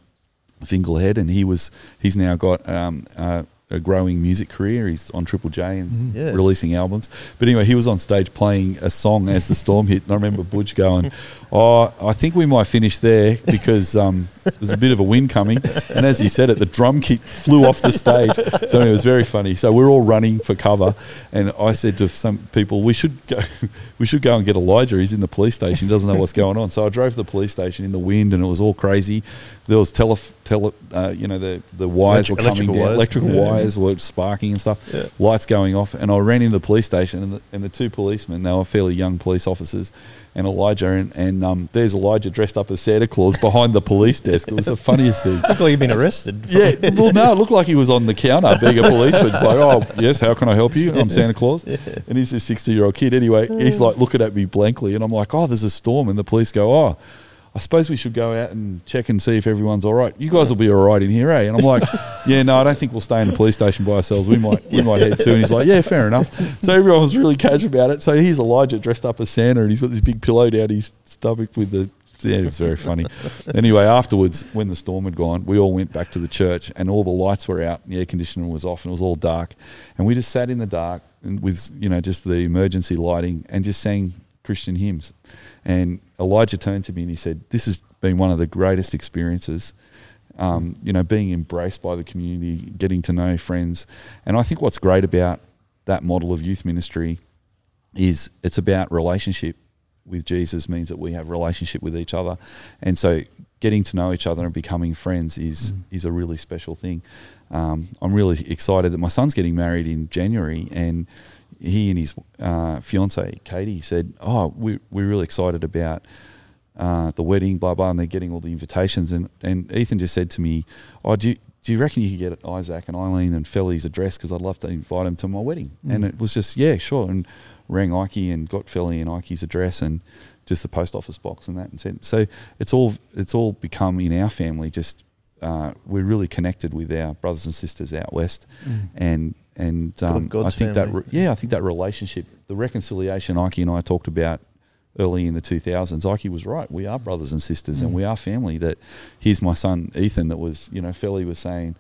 Speaker 1: Fingal Head, and he was he's now got um, uh, a growing music career. He's on Triple J and
Speaker 3: Mhm.
Speaker 2: Yeah.
Speaker 1: releasing albums. But anyway, he was on stage playing a song as the storm hit, and I remember Budge going, "Oh, I think we might finish there because um, there's a bit of a wind coming." And as he said it, the drum kit flew off the stage. So it was very funny. So we're all running for cover, and I said to some people, "We should go, we should go and get Elijah. He's in the police station. He doesn't know what's going on." So I drove to the police station in the wind, and it was all crazy. There was tele, tele uh, you know, the the wires
Speaker 2: Electric-
Speaker 1: were coming down,
Speaker 2: wires.
Speaker 1: electrical
Speaker 2: Yeah.
Speaker 1: wires were sparking and stuff
Speaker 2: Yeah.
Speaker 1: lights going off, and I ran into the police station, and the, and the two policemen, they were fairly young police officers, and Elijah, and, and um, there's Elijah dressed up as Santa Claus behind the police desk. It was the funniest thing.
Speaker 2: Looked like you'd been arrested.
Speaker 1: Yeah, well, no, it looked like he was on the counter being a policeman. It's like, oh, yes, how can I help you? I'm Santa Claus. And he's a 60 year old kid. Anyway, he's like looking at me blankly, and I'm like, oh, there's a storm. And the police go, oh, I suppose we should go out and check and see if everyone's all right. You guys will be all right in here, eh? And I'm like, yeah, no, I don't think we'll stay in the police station by ourselves. We might, we might head too. And he's like, yeah, fair enough. So everyone was really casual about it. So here's Elijah dressed up as Santa, and he's got this big pillow down his stomach with the. Yeah, it was very funny. anyway, afterwards, when the storm had gone, we all went back to the church, and all the lights were out, and the air conditioning was off, and it was all dark, and we just sat in the dark and with you know just the emergency lighting and just sang Christian hymns. And Elijah turned to me and he said, "This has been one of the greatest experiences." Um, you know, being embraced by the community, getting to know friends, and I think what's great about that model of youth ministry is it's about relationship with Jesus means that we have relationship with each other, and so getting to know each other and becoming friends is
Speaker 3: Mm.
Speaker 1: is a really special thing. Um, I'm really excited that my son's getting married in January, and he and his uh, fiance Katie said, "Oh, we we're really excited about." Uh, the wedding, blah blah, and they're getting all the invitations. And, and Ethan just said to me, "Oh, do you, do you reckon you could get Isaac and Eileen and Felly's address because I'd love to invite them to my wedding?
Speaker 3: Mm.
Speaker 1: And it was just yeah, sure. And rang Ike and got Felly and Ike's address and just the post office box and that and said so it's all it's all become in our family just uh, we're really connected with our brothers and sisters out west
Speaker 3: Mm.
Speaker 1: and and um, I think that re- yeah I think that relationship the reconciliation Ike and I talked about early in the 2000s Ike was right we are brothers and sisters and
Speaker 3: Mm.
Speaker 1: we are family that here's my son Ethan that was you know Felly was saying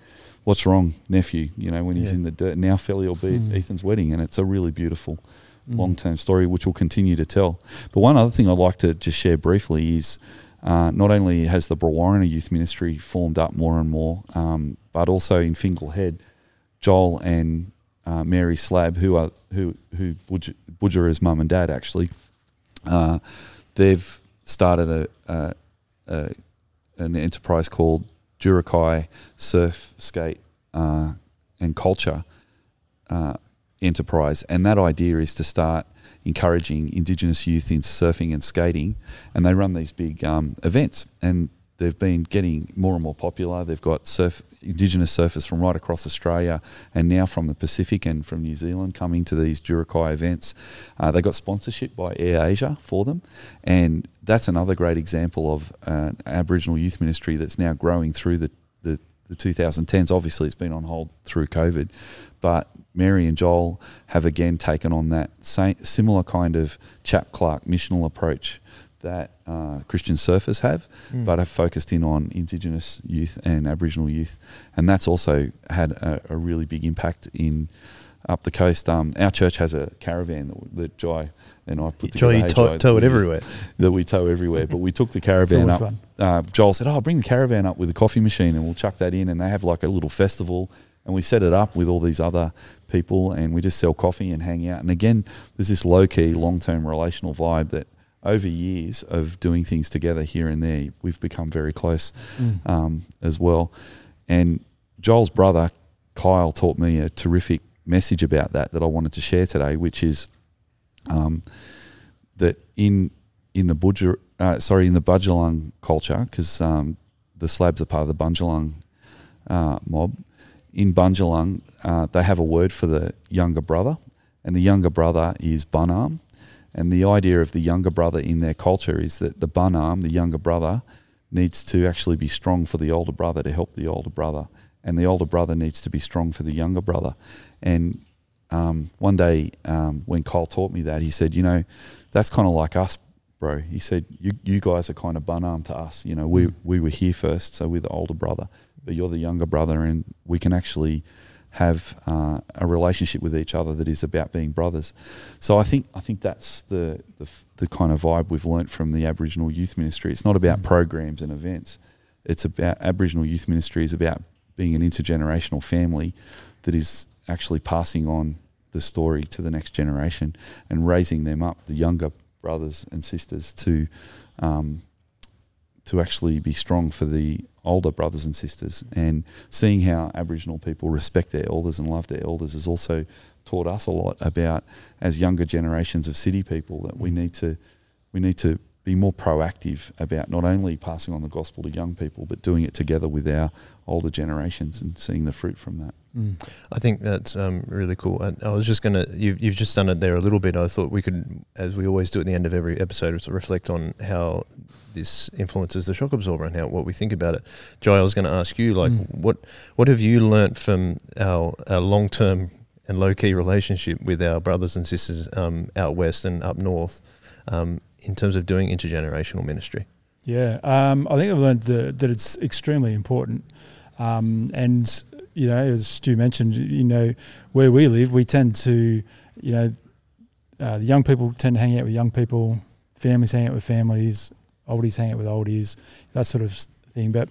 Speaker 1: what's wrong nephew you know when he's
Speaker 2: Yeah.
Speaker 1: in the dirt now Felly will be
Speaker 3: Mm.
Speaker 1: at Ethan's wedding and it's a really beautiful
Speaker 3: Mm.
Speaker 1: long term story, which we'll continue to tell. But one other thing I'd like to just share briefly is uh, not only has the Brewarrina Youth Ministry formed up more and more, um, but also in Fingal Head, Joel and uh, Mary Slabb, who are who who Budger, Budjerah's mum and dad actually, uh, they've started a, a, a an enterprise called Juraki Surf Skate uh, and Culture uh, enterprise, and that idea is to start encouraging Indigenous youth in surfing and skating, and they run these big um, events, and they've been getting more and more popular. They've got surf Indigenous surfers from right across Australia, and now from the Pacific and from New Zealand coming to these Juraki events. Uh, they got sponsorship by Air Asia for them, and that's another great example of uh, Aboriginal youth ministry that's now growing through the, the the 2010s. Obviously, it's been on hold through COVID, but Mary and Joel have again taken on that same, similar kind of Chap Clark missional approach that uh, Christian surfers have,
Speaker 2: Mm.
Speaker 1: but have focused in on Indigenous youth and Aboriginal youth, and that's also had a, a really big impact in up the coast. Um, our church has a caravan that, that Jai and I put
Speaker 2: Joy,
Speaker 1: together.
Speaker 2: you
Speaker 1: Hey,
Speaker 2: tow, tow it everywhere.
Speaker 1: That we tow everywhere, but we took the caravan
Speaker 3: always
Speaker 1: up
Speaker 3: fun.
Speaker 1: uh, Joel said, "Oh, bring the caravan up with a coffee machine, and we'll chuck that in." And they have like a little festival, and we set it up with all these other people, and we just sell coffee and hang out. And again, there's this low key, long term relational vibe that over years of doing things together here and there, we've become very close
Speaker 3: Mm.
Speaker 1: um, as well. And Joel's brother Kyle taught me a terrific message about that that I wanted to share today, which is um, that in in the Budger, uh, sorry, in the Bundjalung culture, because um, the Slabbs are part of the Bunjalung uh, mob. In Bunjalung, uh, they have a word for the younger brother, and the younger brother is Bunarm. And the idea of the younger brother in their culture is that the Bunarm, the younger brother, needs to actually be strong for the older brother to help the older brother, and the older brother needs to be strong for the younger brother. And um, one day um, when Kyle taught me that, he said, "You know, that's kind of like us, bro." He said, "You you guys are kind of Bunarm to us. You know, we we were here first, so we're the older brother, but you're the younger brother, and we can actually." Have uh, a relationship with each other that is about being brothers. So I think I think that's the the, the kind of vibe we've learnt from the Aboriginal Youth Ministry. It's not about
Speaker 3: Mm.
Speaker 1: programs and events. It's about Aboriginal Youth Ministry is about being an intergenerational family that is actually passing on the story to the next generation and raising them up, the younger brothers and sisters, to um, to actually be strong for the older brothers and sisters. And seeing how Aboriginal people respect their elders and love their elders has also taught us a lot about, as younger generations of city people, that we mm. need to we need to be more proactive about not only passing on the gospel to young people, but doing it together with our older generations and seeing the fruit from that.
Speaker 3: Mm.
Speaker 2: I think that's um, really cool. I, I was just gonna, you've, you've just done it there a little bit. I thought we could, as we always do at the end of every episode, to reflect on how this influences the shock absorber and how what we think about it. Jai, I was going to ask you, like,
Speaker 3: Mm.
Speaker 2: what what have you learnt from our, our long term and low key relationship with our brothers and sisters um, out west and up north um, in terms of doing intergenerational ministry?
Speaker 3: Yeah, um, I think I've learned the, that it's extremely important. Um, and, you know, as Stu mentioned, you know, where we live, we tend to, you know, uh, the young people tend to hang out with young people, families hang out with families, oldies hang out with oldies, that sort of thing. But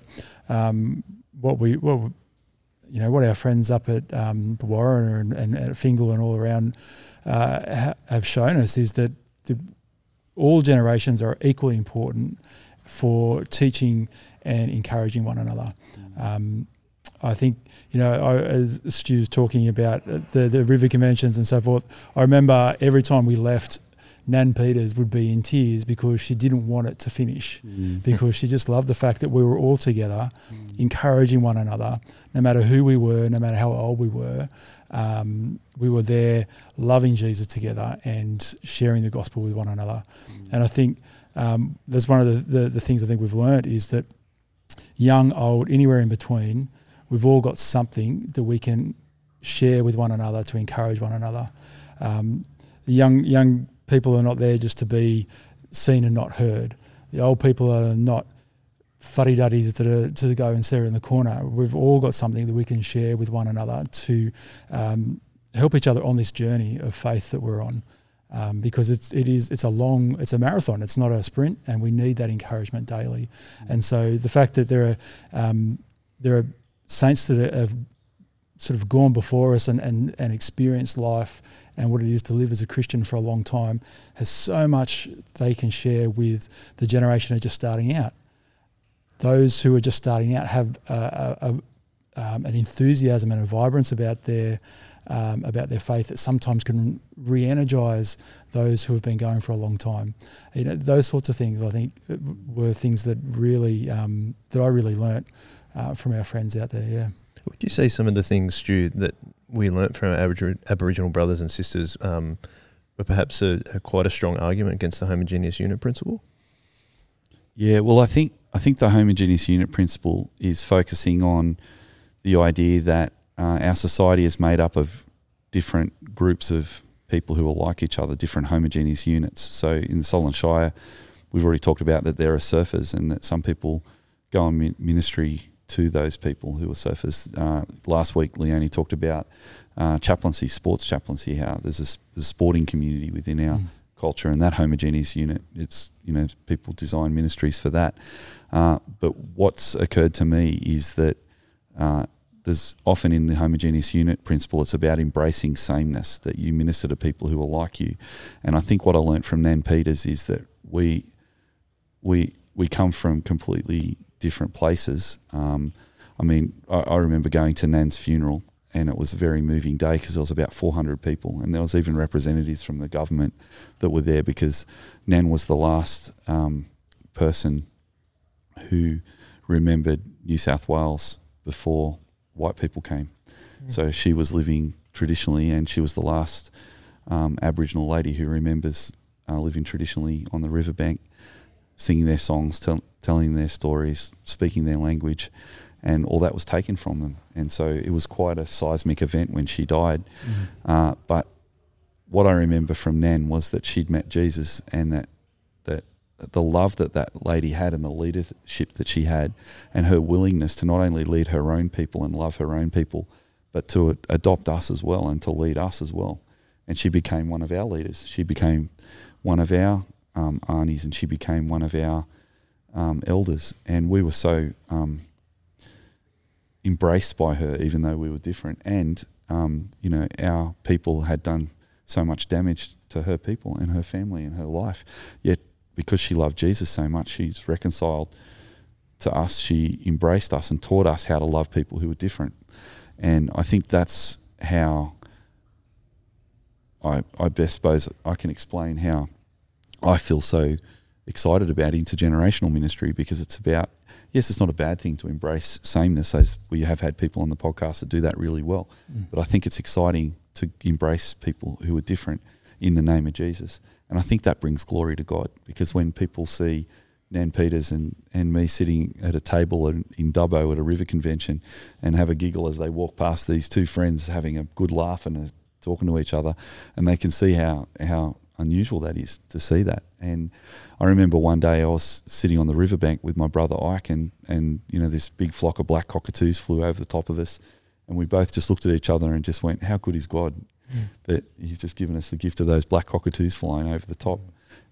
Speaker 3: um, what we, what we, you know, what our friends up at um, Warren and, and at Fingal and all around uh, ha- have shown us is that the, all generations are equally important for teaching and encouraging one another. Um, I think you know, I, as Stu's talking about the the river conventions and so forth. I remember every time we left Nan Peters would be in tears because she didn't want it to finish
Speaker 1: Mm.
Speaker 3: because she just loved the fact that we were all together, encouraging one another, no matter who we were, no matter how old we were. Um, we were there loving Jesus together and sharing the gospel with one another. And I think um, that's one of the, the, the things I think we've learned is that young, old, anywhere in between, we've all got something that we can share with one another to encourage one another. Um, the young young people are not there just to be seen and not heard. The old people are not fuddy duddies that are to go and stare in the corner. We've all got something that we can share with one another to um, help each other on this journey of faith that we're on. Um, because it's it is it's a long it's a marathon it's not a sprint and we need that encouragement daily and so the fact that there are um, there are saints that have sort of gone before us and, and, and experienced life and what it is to live as a Christian for a long time has so much they can share with the generation who are just starting out. Those who are just starting out have a, a, a, um, an enthusiasm and a vibrance about their um, about their faith that sometimes can re-energize those who have been going for a long time. You know, those sorts of things I think were things that really um, that I really learnt uh, from our friends out there. Yeah.
Speaker 2: Would you say some of the things, Stu, that we learnt from our Aboriginal, Aboriginal brothers and sisters um, were perhaps a, a quite a strong argument against the homogeneous unit principle?
Speaker 1: Yeah, well, I think I think the homogeneous unit principle is focusing on the idea that uh, our society is made up of different groups of people who are like each other, different homogeneous units. So in the Sutherland Shire, we've already talked about that there are surfers and that some people go on ministry to those people who are surfers. Uh, last week, Leonie talked about uh, chaplaincy, sports chaplaincy, how there's a, there's a sporting community within our
Speaker 3: Mm.
Speaker 1: culture and that homogeneous unit. It's, you know, people design ministries for that. Uh, but what's occurred to me is that uh, there's often in the homogeneous unit principle, it's about embracing sameness, that you minister to people who are like you. And I think what I learned from Nan Peters is that we, we, we come from completely different places. Um, I mean, I, I remember going to Nan's funeral and it was a very moving day because there was about 400 people and there was even representatives from the government that were there because Nan was the last um, person who remembered New South Wales before white people came. So she was living traditionally, and she was the last um, Aboriginal lady who remembers uh, living traditionally on the riverbank, singing their songs, tell, telling their stories, speaking their language, and all that was taken from them. And so it was quite a seismic event when she died. Uh, but what I remember from Nan was that she'd met Jesus, and that that the love that that lady had and the leadership that she had and her willingness to not only lead her own people and love her own people but to adopt us as well and to lead us as well and she became one of our leaders she became one of our um, aunties and she became one of our um, elders and we were so um, embraced by her even though we were different and um, you know our people had done so much damage to her people and her family and her life yet because she loved Jesus so much, she's reconciled to us. She embraced us and taught us how to love people who were different. And I think that's how I, I best suppose I can explain how I feel so excited about intergenerational ministry because it's about, yes, it's not a bad thing to embrace sameness, as we have had people on the podcast that do that really well.
Speaker 3: Mm.
Speaker 1: But I think it's exciting to embrace people who are different in the name of Jesus. And I think that brings glory to God because when people see Nan Peters and, and me sitting at a table in, in Dubbo at a river convention and have a giggle as they walk past these two friends having a good laugh and a, talking to each other, and they can see how, how unusual that is to see that. And I remember one day I was sitting on the riverbank with my brother Ike, and, and you know this big flock of black cockatoos flew over the top of us, and we both just looked at each other and just went, "How good is God that He's just given us the gift of those black cockatoos flying over the top?"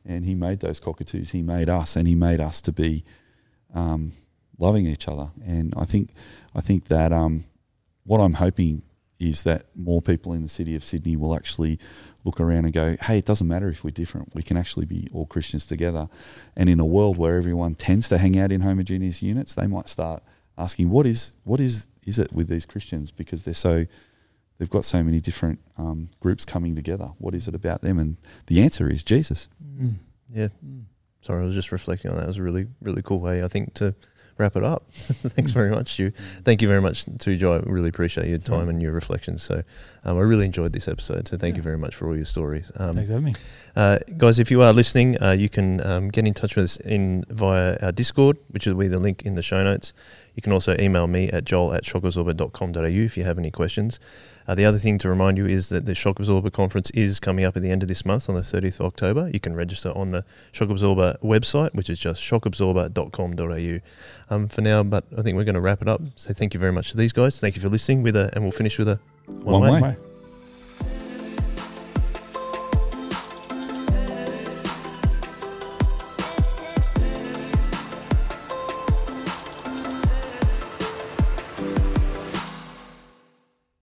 Speaker 1: And He made those cockatoos, He made us, and He made us to be um, loving each other. And I think I think that um, what I'm hoping is that more people in the city of Sydney will actually look around and go, hey, it doesn't matter if we're different. We can actually be all Christians together. And in a world where everyone tends to hang out in homogeneous units, they might start asking, what is what is is it with these Christians? Because they're so they've got so many different um, groups coming together. What is it about them? And the answer is Jesus.
Speaker 3: Mm.
Speaker 2: Yeah.
Speaker 3: Mm.
Speaker 2: Sorry, I was just reflecting on that. It was a really, really cool way, I think, to wrap it up. Thanks very much, Stu. Thank you very much to Joe. I really appreciate your time and your reflections. So um, I really enjoyed this episode. So thank
Speaker 3: Yeah.
Speaker 2: you very much for all your stories. Um,
Speaker 3: Thanks for having me.
Speaker 2: Uh, guys, if you are listening, uh, you can um, get in touch with us in via our Discord, which will be the link in the show notes. You can also email me at joel at shockabsorber.com.au if you have any questions. Uh, the other thing to remind you is that the Shock Absorber conference is coming up at the end of this month on the 30th of October. You can register on the Shock Absorber website, which is just shockabsorber.com.au. Um, for now, but I think we're going to wrap it up. So thank you very much to these guys. Thank you for listening with a, and we'll finish with a
Speaker 1: One way.
Speaker 3: Bye.